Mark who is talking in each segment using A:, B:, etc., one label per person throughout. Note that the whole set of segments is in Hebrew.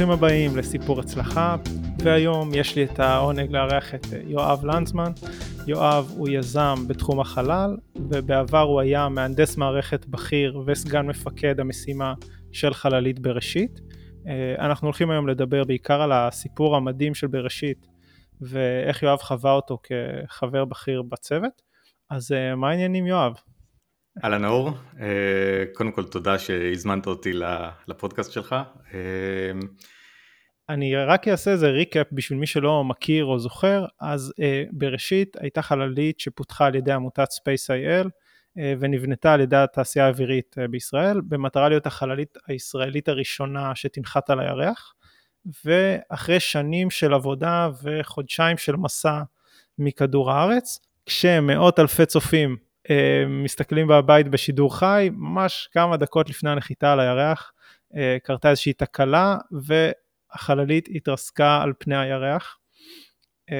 A: ברוכים הבאים לסיפור הצלחה, והיום יש לי את העונג לארח את יואב לנדסמן. יואב הוא יזם בתחום החלל, ובעבר הוא היה מהנדס מערכת בכיר וסגן מפקד המשימה של חללית בראשית. אה, אנחנו הולכים היום לדבר בעיקר על הסיפור המדהים של בראשית, ואיך יואב חווה אותו כחבר בכיר בצוות. אז אה, מה העניינים יואב?
B: אהלן אור, אה, קודם כל תודה שהזמנת אותי לפודקאסט שלך. אה,
A: אני רק אעשה איזה ריקאפ בשביל מי שלא מכיר או זוכר, אז uh, בראשית הייתה חללית שפותחה על ידי עמותת Space.il ונבנתה על ידי התעשייה האווירית בישראל, במטרה להיות החללית הישראלית הראשונה שתנחת על הירח, ואחרי שנים של עבודה וחודשיים של מסע מכדור הארץ, כשמאות אלפי צופים אה, מסתכלים בבית בשידור חי, ממש כמה דקות לפני הנחיתה על הירח אה, קרתה איזושהי תקלה והחללית התרסקה על פני הירח. אה,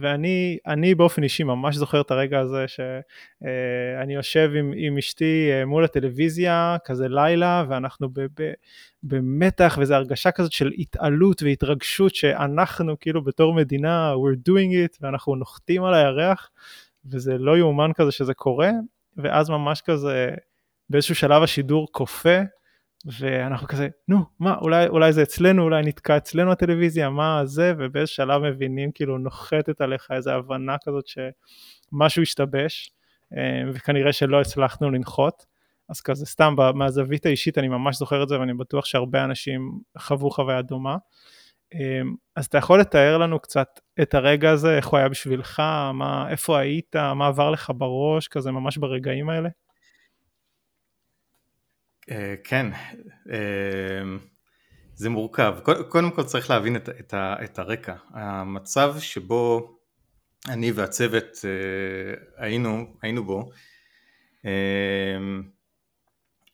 A: ואני באופן אישי ממש זוכר את הרגע הזה שאני יושב עם, עם אשתי מול הטלוויזיה, כזה לילה, ואנחנו ב, ב, במתח וזו הרגשה כזאת של התעלות והתרגשות שאנחנו כאילו בתור מדינה, we're doing it, ואנחנו נוחתים על הירח. וזה לא יאומן כזה שזה קורה, ואז ממש כזה באיזשהו שלב השידור כופה, ואנחנו כזה, נו, מה, אולי, אולי זה אצלנו, אולי נתקע אצלנו הטלוויזיה, מה זה, ובאיזה שלב מבינים, כאילו נוחתת עליך איזו הבנה כזאת שמשהו השתבש, אה, וכנראה שלא הצלחנו לנחות. אז כזה סתם מהזווית האישית אני ממש זוכר את זה ואני בטוח שהרבה אנשים חוו חוויה דומה. אמ, אז אתה יכול לתאר לנו קצת את הרגע הזה, איך הוא היה בשבילך, מה, איפה היית, מה עבר לך בראש, כזה ממש ברגעים האלה?
B: אה, כן, אמ, זה מורכב. קודם כל צריך להבין את, את, את הרקע. המצב שבו אני והצוות אה, היינו, היינו בו, אמ,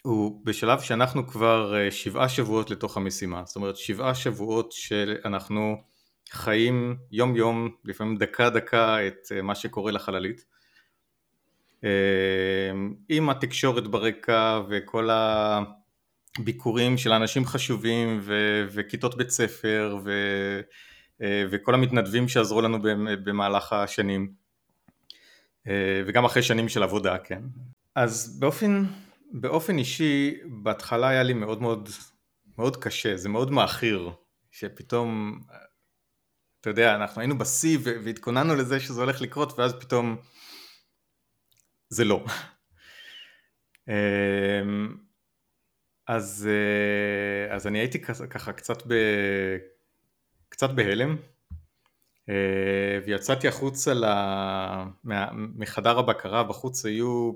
B: הוא בשלב שאנחנו כבר אה, שבעה שבועות לתוך המשימה, זאת אומרת שבעה שבועות שאנחנו חיים יום יום, לפעמים דקה דקה את אה, מה שקורה לחללית. אה, עם התקשורת ברקע וכל הביקורים של אנשים חשובים ו- וכיתות בית ספר ו- וכל המתנדבים שעזרו לנו במהלך השנים. וגם אחרי שנים של עבודה, כן. אז באופן באופן אישי, בהתחלה היה לי מאוד מאוד, מאוד קשה, זה מאוד מאכיר, שפתאום, אתה יודע, אנחנו היינו בשיא והתכוננו לזה שזה הולך לקרות, ואז פתאום זה לא. אמ, אז, אה, אז אני הייתי ככה קצת, ב, קצת בהלם, אה, ויצאתי החוצה מחדר הבקרה, בחוץ היו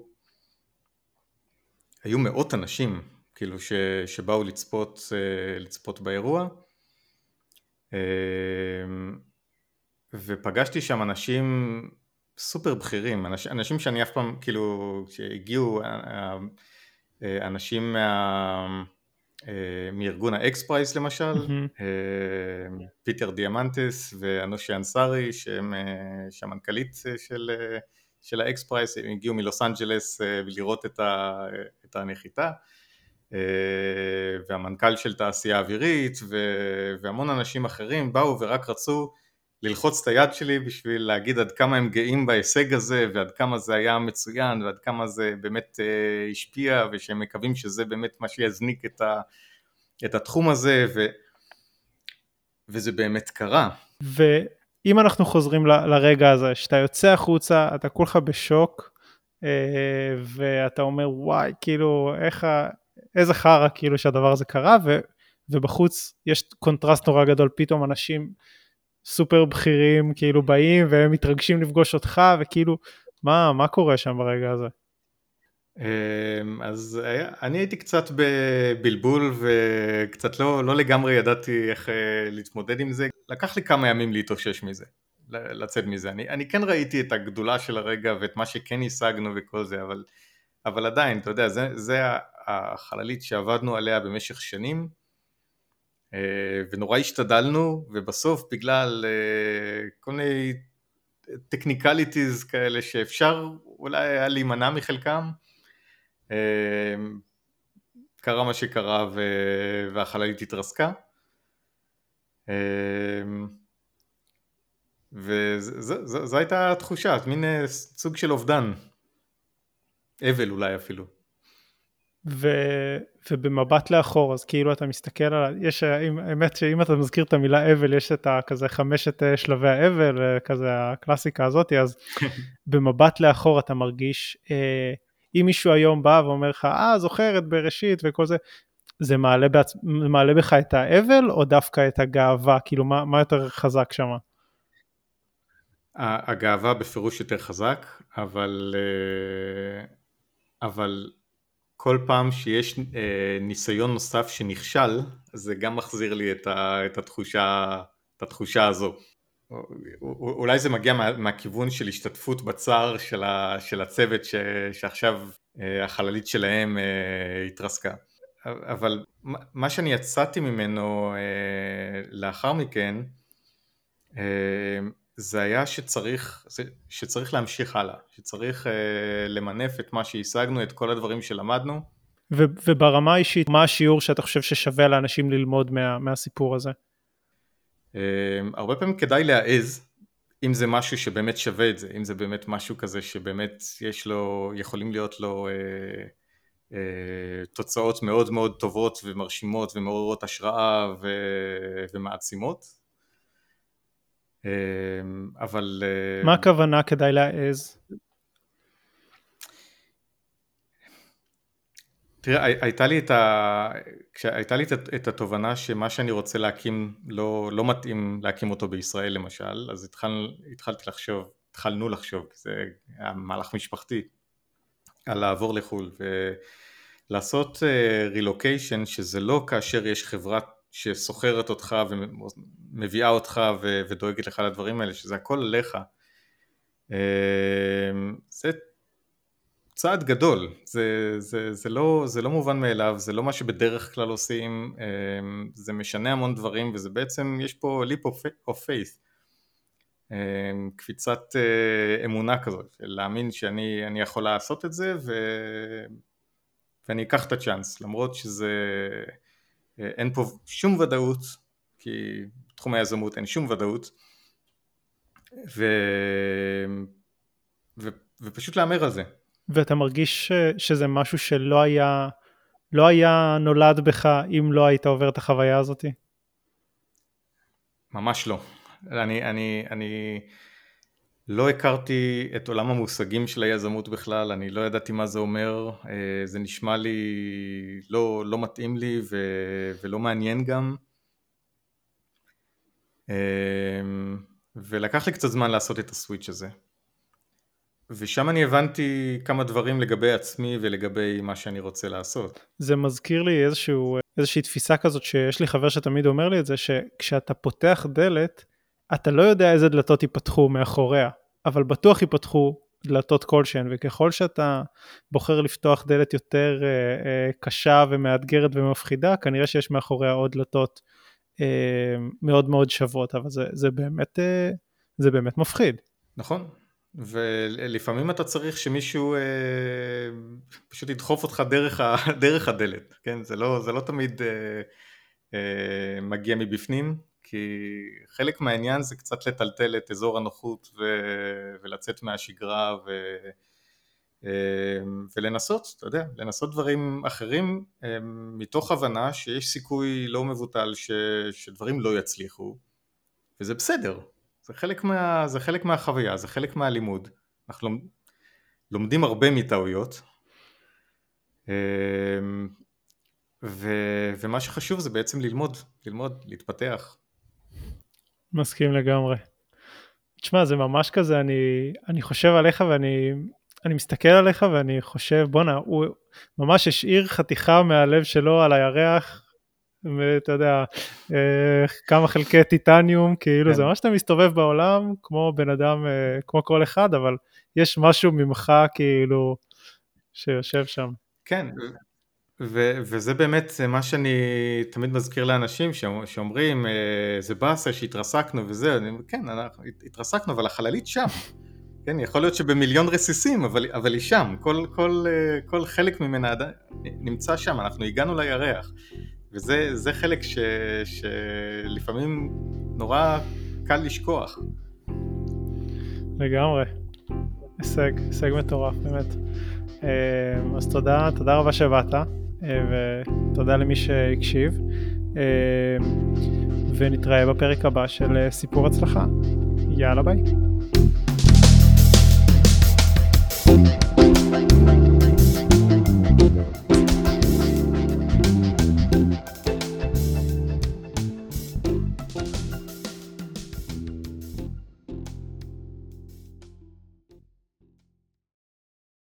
B: היו מאות אנשים כאילו ש, שבאו לצפות, אה, לצפות באירוע אה, ופגשתי שם אנשים סופר בכירים, אנשים, אנשים שאני אף פעם כאילו שהגיעו אה, אנשים מה, מארגון האקס פרייס למשל, mm-hmm. פיטר דיאמנדיס ואנושה אנסארי שהם שהמנכ"לית של של האקס פרייס, הם הגיעו מלוס אנג'לס אה, לראות את, ה, את הנחיתה אה, והמנכ"ל של תעשייה אווירית והמון אנשים אחרים באו ורק רצו ללחוץ את היד שלי בשביל להגיד עד כמה הם גאים בהישג הזה ועד כמה זה היה מצוין ועד כמה זה באמת אה, השפיע ושהם מקווים שזה באמת מה שיזניק את, ה, את התחום הזה ו, וזה באמת קרה.
A: ו... אם אנחנו חוזרים ל, לרגע הזה, שאתה יוצא החוצה, אתה כולך בשוק, אה, ואתה אומר וואי, כאילו, איך ה... איזה חרא כאילו שהדבר הזה קרה, ו, ובחוץ יש קונטרסט נורא גדול, פתאום אנשים סופר בכירים כאילו באים והם מתרגשים לפגוש אותך, וכאילו, מה, מה קורה שם ברגע הזה?
B: אמ, אז אני הייתי קצת בבלבול וקצת לא, לא לגמרי ידעתי איך אה, להתמודד עם זה. לקח לי כמה ימים להתאושש מזה, לצאת מזה. אני, אני כן ראיתי את הגדולה של הרגע ואת מה שכן השגנו וכל זה, אבל, אבל עדיין, אתה יודע, זה, זה החללית שעבדנו עליה במשך שנים, אה, ונורא השתדלנו, ובסוף בגלל אה, כל מיני טכניקליטיז כאלה שאפשר אולי היה להימנע מחלקם, קרה מה שקרה והחללית התרסקה. וזו הייתה התחושה, מין סוג של אובדן, אבל אולי אפילו.
A: ו, ובמבט לאחור אז כאילו אתה מסתכל על, יש, האמת שאם אתה מזכיר את המילה אבל יש את הכזה חמשת אה, שלבי האבל וכזה הקלאסיקה הזאת אז במבט לאחור אתה מרגיש אה, אם מישהו היום בא ואומר לך אה זוכר את בראשית וכל זה זה מעלה, בעצ... מעלה בך את האבל או דווקא את הגאווה כאילו מה, מה יותר חזק שם?
B: הגאווה בפירוש יותר חזק אבל אה, אבל כל פעם שיש אה, ניסיון נוסף שנכשל, זה גם מחזיר לי את, ה, את, התחושה, את התחושה הזו. אולי זה מגיע מה, מהכיוון של השתתפות בצער של, ה, של הצוות ש, שעכשיו אה, החללית שלהם אה, התרסקה. אבל מה שאני יצאתי ממנו אה, לאחר מכן, אה, זה היה שצריך, שצריך להמשיך הלאה, שצריך uh, למנף את מה שהשגנו, את כל הדברים שלמדנו.
A: ו- וברמה האישית, מה השיעור שאתה חושב ששווה לאנשים ללמוד מה- מהסיפור הזה?
B: Uh, הרבה פעמים כדאי להעז, אם זה משהו שבאמת שווה את זה, אם זה באמת משהו כזה שבאמת יש לו, יכולים להיות לו uh, uh, תוצאות מאוד מאוד טובות ומרשימות ומעוררות השראה ו- ומעצימות, אמ, אבל...
A: אה, מה הכוונה כדאי להעז?
B: תראה, הייתה לי את, ה... כשהייתה לי את התובנה שמה שאני רוצה להקים לא, לא מתאים להקים אותו בישראל למשל, אז התחל, התחלתי לחשוב, התחלנו לחשוב, זה היה מהלך משפחתי, על לעבור לחו"ל ולעשות רילוקיישן uh, שזה לא כאשר יש חברת שסוחרת אותך ומביאה אותך ודואגת לך לדברים האלה, שזה הכל עליך. אמ, זה צעד גדול, זה, זה, זה, לא, זה לא מובן מאליו, זה לא מה שבדרך כלל עושים, אמ, זה משנה המון דברים וזה בעצם, יש פה leap of faith, אמ, קפיצת אה, אמונה כזאת, להאמין שאני יכול לעשות את זה ו... ואני אקח את הצ'אנס, למרות שזה אין פה שום ודאות, כי בתחום היזמות אין שום ודאות, ו... ו... ופשוט להמר על זה.
A: ואתה מרגיש ש... שזה משהו שלא היה, לא היה נולד בך אם לא היית עובר את החוויה הזאת?
B: ממש לא. אני, אני, אני לא הכרתי את עולם המושגים של היזמות בכלל, אני לא ידעתי מה זה אומר, אה, זה נשמע לי לא, לא מתאים לי ו, ולא מעניין גם. אה, ולקח לי קצת זמן לעשות את הסוויץ' הזה. ושם אני הבנתי כמה דברים לגבי עצמי ולגבי מה שאני רוצה לעשות.
A: זה מזכיר לי איזשהו, איזושהי תפיסה כזאת שיש לי חבר שתמיד אומר לי את זה, שכשאתה פותח דלת, אתה לא יודע איזה דלתות ייפתחו מאחוריה, אבל בטוח ייפתחו דלתות כלשהן, וככל שאתה בוחר לפתוח דלת יותר אה, אה, קשה ומאתגרת ומפחידה, כנראה שיש מאחוריה עוד דלתות אה, מאוד מאוד שוות, אבל זה, זה, באמת, אה, זה באמת מפחיד.
B: נכון, ולפעמים אתה צריך שמישהו אה, פשוט ידחוף אותך דרך, ה, דרך הדלת, כן? זה לא, זה לא תמיד אה, אה, מגיע מבפנים, כי חלק מהעניין זה קצת לטלטל את אזור הנוחות ו... ולצאת מהשגרה ו... אמ, ולנסות, אתה יודע, לנסות דברים אחרים אמ, מתוך הבנה שיש סיכוי לא מבוטל ש... שדברים לא יצליחו וזה בסדר, זה חלק, מה... זה חלק מהחוויה, זה חלק מהלימוד, אנחנו לומדים הרבה מטעויות. אמ, ו... ומה שחשוב זה בעצם ללמוד, ללמוד, להתפתח.
A: מסכים לגמרי. תשמע, זה ממש כזה, אני, אני חושב עליך ואני אני מסתכל עליך ואני חושב, בואנה, הוא ממש השאיר חתיכה מהלב שלו על הירח, ואתה יודע, אה, כמה חלקי טיטניום, כאילו כן. זה ממש אתה מסתובב בעולם כמו בן אדם, אה, כמו כל אחד, אבל יש משהו ממך כאילו שיושב שם.
B: כן, ו- וזה באמת מה שאני תמיד מזכיר לאנשים שאומרים אה, זה באסה שהתרסקנו וזה, אני, כן אנחנו התרסקנו אבל החללית שם, כן יכול להיות שבמיליון רסיסים אבל, אבל היא שם, כל, כל, כל חלק ממנה נמצא שם, אנחנו הגענו לירח וזה חלק ש, שלפעמים נורא קל לשכוח.
A: לגמרי. הישג, הישג מטורף, באמת. אה, אז תודה, תודה רבה שבאת, אה, ותודה למי שהקשיב, אה, ונתראה בפרק הבא של סיפור הצלחה. יאללה ביי.